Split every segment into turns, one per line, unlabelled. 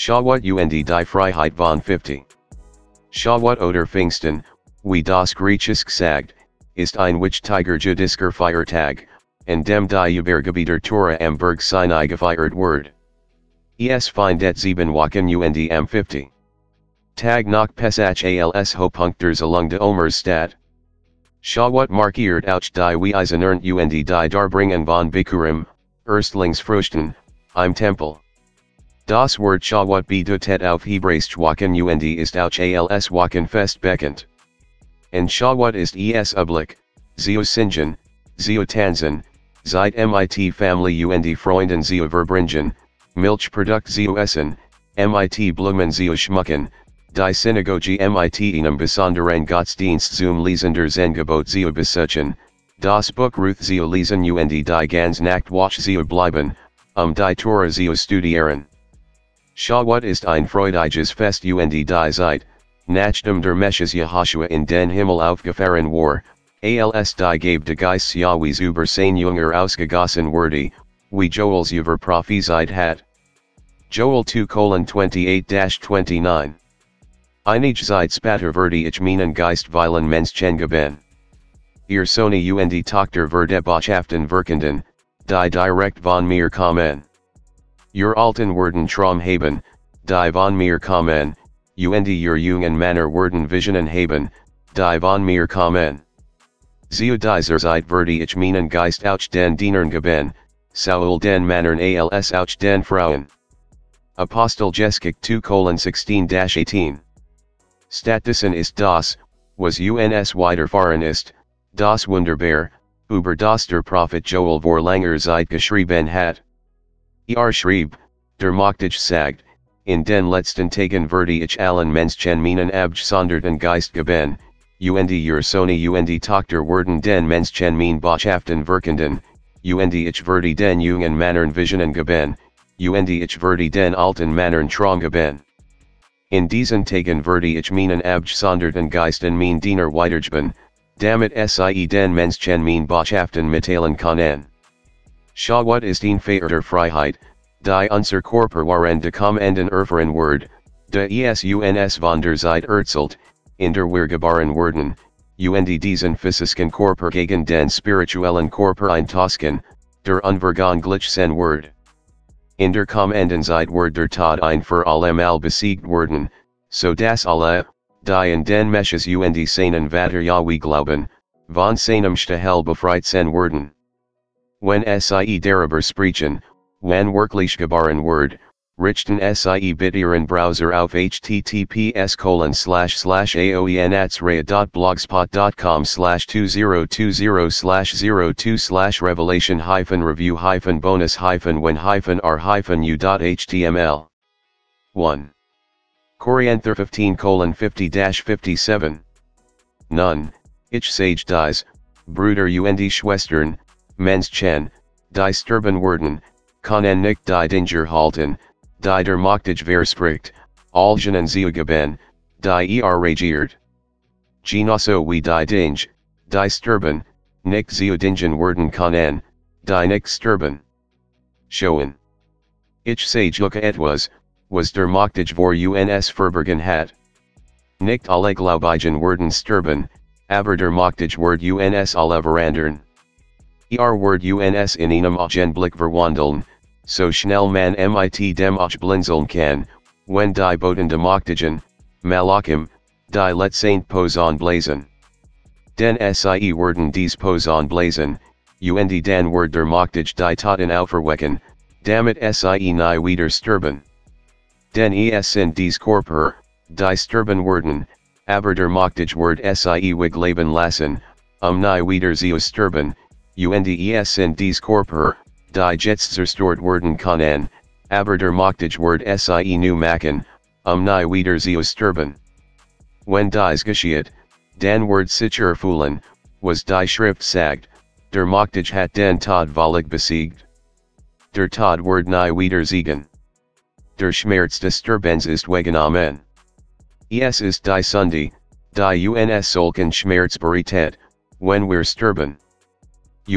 Schawuot und die Freiheit von 50. Schawuot oder Pfingsten, wie das Griechisch sagt, ist ein wichtiger Feiertag, and dem die Übergebieter Tora am Berg Sinai gefeiert word. Es findet sieben Wochen und am 50. Tag nach Pesach als Hopunkters along de Omerstad. Schawat markiert auch die Weisen und die Darbringen von Bikurim, Erstlingsfrüchten, im Tempel. Das Wort Schawuot bedeutet auf Hebräisch Wochen und ist auch als Wochenfest bekannt. And Schawuot ist es Ublik, Zio Sinjan, Zio Tanzan, Zeit MIT Family und Freunden Zio Verbringen, Milchprodukt Zio Essen, MIT Blumen Zio Schmucken, Die Synagoge MIT Enum Besonderen Gottesdienst zum Lesender Zengebot Zio Besuchen, Das Buch Ruth Zio Lesen und die Ganz Nacht Watch Zio Bleiben, um die Tora Zio Studieren. Schawuot ist ein freudiges Fest und die Zeit, Nachdem um der Messias Yehoshua in den Himmel aufgefahren war, als die Gabe de Geist Yahwehs über sein Junger ausgegossen wurde, wie Joels über prophesied hat. Joel 2 28-29 Einige Zeit später wurde ich meinen Geist weilen Menschen geben. Ihr Sony und Tochter verde Botschaften wirkenden, die direkt von mir kommen. Ihr alten Worden Traum haben, die von mir kommen, und your jungen manner werden visionen haben, die von mir kommen. Zio dieser Zeit verdi ich meinen Geist auch den Dienern geben, Saul den Mannern als auch den Frauen. Apostelgeschichte 2 16-18 Statusen ist das, was uns widerfahren ist, das Wunderbar, über das der Prophet Joel vor langer Zeit geschrieben hat. Er schrieb, der Machtig sagt, in den letzten Tagen verde ich allen Menschen meinen abgesonderten Geist geben, und ihr Sony und Tochter werden den Menschen mein Botschaften wirkenden, und ich verdi den jungen Mannern Visionen geben, und ich verdi den alten Mannern Traum geben. In diesen Tagen verdi ich meinen abgesonderten Geist in mein Diener widergeben, damit sie den Menschen mein Botschaften mitteilen können. Schawuot ist ein Freiheit, Die unser Körper waren de kommenden erfahren Word, de ESUNS von der Zeit erzählt, in der wir geboren werden, und diesen physischen Körper gegen den spirituellen Körper eintauschen, der unverganglichen Word. In der kommenden Zeit wird der Tod ein für allemal besiegt werden, so dass alle, die in den Messias und seinen Vater Yahweh glauben, von seinem Stahel befreit sein werden. When sie darüber sprechen, Wan wirklich gebaren Word, Richten sie bitieren Browser auf https colon slash slash aoenatsrea.blogspot.com slash 2020 slash 02 slash revelation hyphen review hyphen bonus hyphen when hyphen r hyphen u.html. 1. Korinther 15 colon 50 dash 57. None, ich sage dies, Bruder und Schwestern, Mens Chen, die Sturban werden, Konen nicht die Danger halten, die der Machtig verspricht, Algen Zeugeben, die er regiert. Genosso wie die Dinge, die Sturban, nicht Zeudingen werden können, die nicht sturban. Schoen. Ich sage etwas, was was der Machtig vor uns verbergen hat. Nicht alle Glaubigen werden sturban, aber der Machtig wird uns alle verandern. Er word uns in einem Augenblick verwandeln, so schnell man mit dem auch blinzeln kann, wenn die Boten demoktigen, Malachim, die letzten Posen blazen. Den sie werden dies Posen blazen, und dan word der Machtig die Toten auferwecken, damit sie nie wieder sterben. Den es sind dies Korper, die sterben werden, aber der Machtig word sie wig leben lassen, um nie wieder zu sterben, und es sind dies Korper, die Jets zerstört werden können, aber der Machtig word sie nu machen, um nie wieder zu sterben. Wenn dies geschieht, dan word sicher fühlen, was die Schrift sagt, der Machtig hat den Tod völlig besiegt. Der Tod word nie wieder siegen. Der Schmerz des ist wegen Amen. Es ist die Sunday, die uns solchen Schmerz bereitet, wenn wir sterben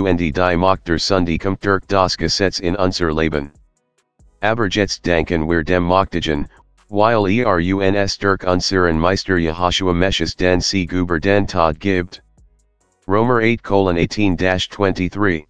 und die Macht der Sunday kommt durch das Gesetz in unser Leben. Aberjets danken wir dem Moktagen, while eruns Dirk Unsiren Meister Yehoshua Messias den C. Guber den Tod Gibt. Romer 8 18 23.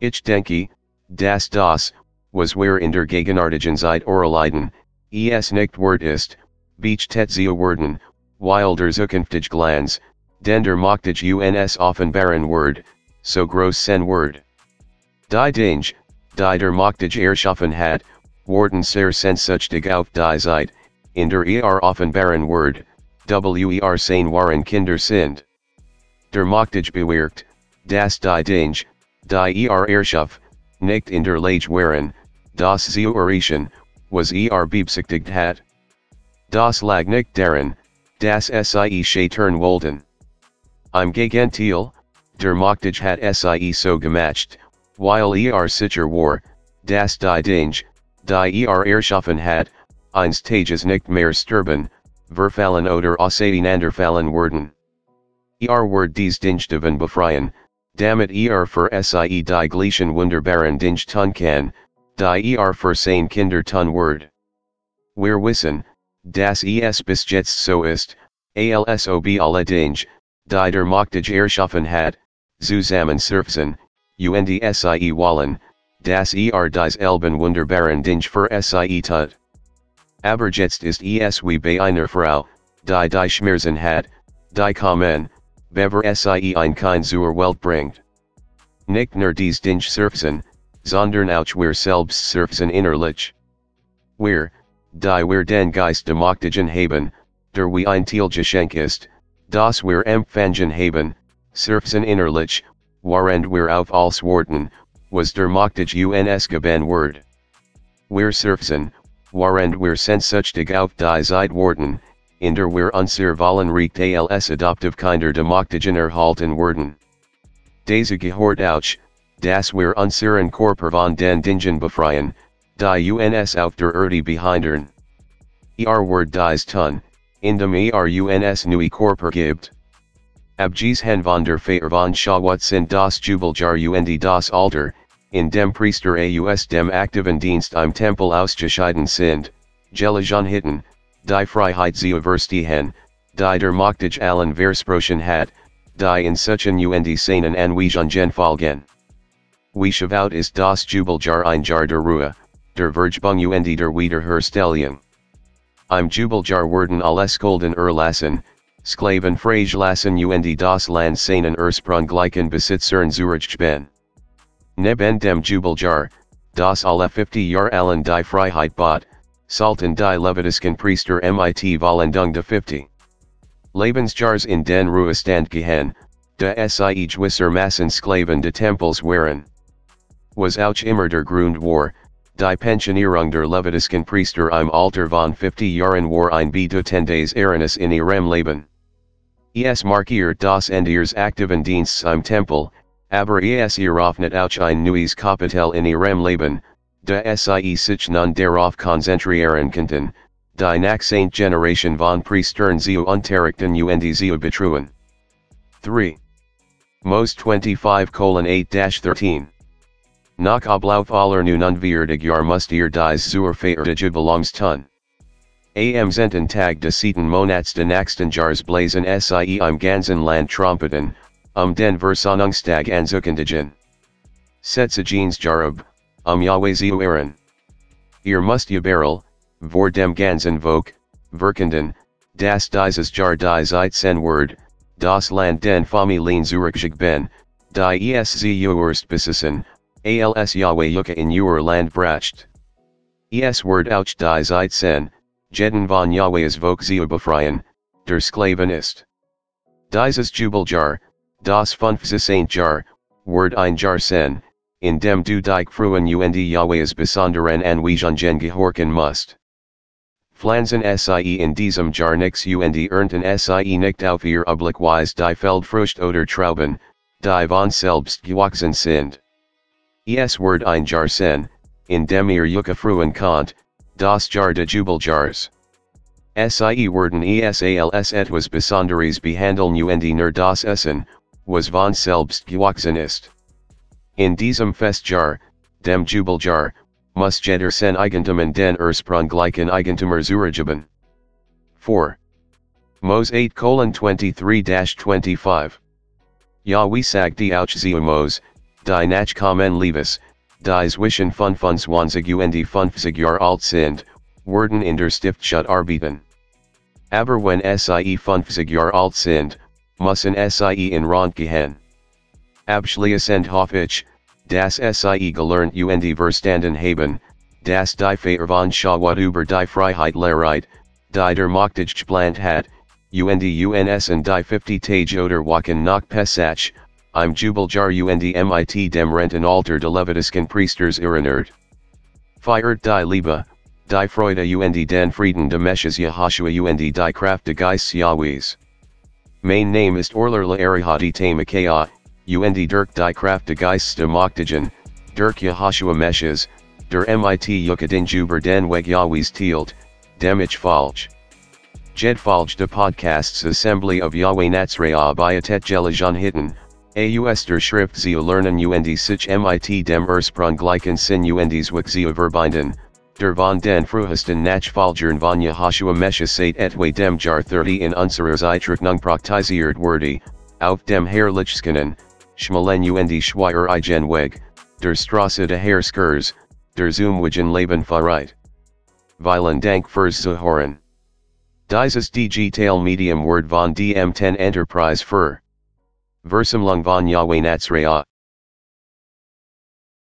Ich denke, das das, was where in der Gegenartigenzeit Oraliden, es nicht word ist, beach tetzia worden, wilder Zukunftig glands, dender Moktage uns Offenbaren word, so gross sen word. Die Dange, die der Moktage erschaffen hat, worden ser dig auf die Zeit, in der er Offenbaren word, wer sein waren Kinder sind. Der Moktage bewirkt, das die Dange, die er erschaff, nicht in der Lage waren, das zu erreichen, was er beabsichtigt hat. Das lag nicht darin, das sie Schattern wollten. Im Gegenteil, der Moktage hat sie so gemacht, weil er sicher war, das die Dange, die er erschaffen hat, eins Tages nicht mehr sterben, verfallen oder auseinanderfallen werden. Er word dies Dinge Dingsteven befreien, damit er für sie die gleichen wunderbaren Dinge tun kann, die er für sein Kinder tun word. Wir wissen, das es bis jetzt so ist, alsob alle Dinge, die der Moktage erschaffen hat, zusammen surfen, und sie wallen, das er dies Elben wunderbaren Dinge für sie tut. Aber jetzt ist es wie bei einer Frau, die die Schmerzen hat, die kommen, bever sie ein Kind zur Welt bringt. Nicht nur dies Dinge surfen, sondern auch wir selbst surfen innerlich. Wir, die wir den Geist demoktigen haben, der wie ein Teil Geschenk ist, das wir empfangen haben, surfen innerlich, warend wir auf als Worten, was der Moktage uns geben word. Wir surfen, warend wir sensüchtig auf die Zeit worden, in der wir unser Vollen recht als adoptive Kinder demoktigen erhalten worden. Diese gehört auch, das wir unseren Körper von den Dingen befreien, die uns auf der Erde behindern. Er word dies tun, indem er uns neue Körper gibt. Abgees hen von der Feier von Schawuot sind das Jubeljar und das Alter, in dem Priester aus dem aktiven Dienst im Tempel ausgeschieden sind, Gelijan hitten, die Freiheit zu verstehen, die der Moktage allen Versprochen hat, die in suchen und seinen Anweisungen folgen. Wie schaut ist das Jubeljahr ein Jahr der Ruhe, der Vergebung und der Wiederherstellung. Im Jubeljar werden alles Golden erlassen, Sklaven Freigelassen und das Land seinen Ursprung gleichen Besitzern zurückgeben. Neben dem Jubeljahr, das alle 50 Jahr allen die Freiheit bot, Sultan die Levitisken Priester mit Vollendung de 50. Lebensjahrs in den Ruhestand gehen, de sie gewisser Massen Sklaven de Tempels waren was auch immer der Grund war, die Pensionierung der Levitisken Priester im Alter von 50 Jahren war ein bedeutendes Ereignis in ihrem Leben. Es markiert das Ende ihres aktiven Dienstes im Tempel, aber es eröffnet auch ein neues Kapitel in ihrem Leben, da sie sich nun darauf konzentrieren könnten, die Nachsaint Generation von Priestern zu unterrichten und zu betreuen. 3. Most 25 colon 8 13. Nach Ablauf aller Jahr must ihr dies zur Feiertage belongs tun. Am Zenten Tag de Sieten Monats de Naxten Jars Blazen Sie im ganzen Land Trompeten, um den Versahnungstag anzukundigen. Setzagens Jarub, um Yahweh zu Ehren. Ihr must Yaberal, vor dem ganzen Volk, Verkenden, das dieses Jar die Zeit sen Word, das Land den Familien Zurückzig ben, die ESZ Urst besissen, als Yahweh Yuka in Ur Land bracht. Es Word auch die Zeit sen, jeden von Volk zu befreien, der Sklaven ist. Dieses Jubeljahr, das Saint Jar, Word ein Jar sen, in dem du dich fruen und Yahweh's besonderen Anweisungen gehorchen must. Flansen sie in diesem Jar nix und ernten sie nicht auf ihr Oblickweise die Feldfrucht oder Trauben, die von selbst gewachsen sind. Es word ein Jar sen, in dem ihr Yuka fruen kant, das Jar de Jubeljars. Sie werden esals etwas Besonderes behandeln und nur das Essen, was von selbst gewachsen ist. In diesem Festjahr, dem Jubeljahr, muss jeder sen Eigentum den Ursprung gleichen Eigentumer zurückgeben. 4. Mos 8 colon 23-25. Ja wie sag die Mos, die nach kommen Levis, die zwischen 25 und 50 Jahr alt sind, werden in der Stiftstadt arbeiten. Aber wenn sie 50 Jahr alt sind, müssen sie in Rand gehen. Abschließend hoffe ich, das sie gelernt und verstanden haben, das die Feierwandschaft über die Freiheit lehrt, die der Machtage plant hat, und uns und die 50 Tage oder Wochen nach Pesach, im Jubeljahr und mit dem Rentenalter de Levitisken Priesters erinnert. Feiert die Liebe, die Freude und den Frieden de Messias Yahashua und die Kraft de Geist Yahwehs. Mein Name ist Orler la Arihati Tamakaya, und Dirk die Kraft de Geist de Moktagen, Dirk Yahashua Messias, der mit Yukadin Juber den Weg Yahwehs Tielt, dem ich falsch. Jed falsch de Podcasts Assembly of Yahweh Natsraya Abiatet Gelajan Hitten, AUS der Schrift zu lernen und sich mit dem Ursprung gleichen Sinn und Zwick zu verbinden, der von den Fruhesten nach Falgern von Yahashua Mesha seit etwa dem Jar 30 in unserer Zeitrechnung praktisiert wurde, auf dem Herrlichskenen, Schmalen und Schweier Igen Weg, der Strasse de Herrskers, der Zoomwagen Leben Fahrreit. Vielen Dank fürs Zuhören. Dieses Digital Medium Word von DM10 Enterprise für Versumlung von Yahweh Natsraya.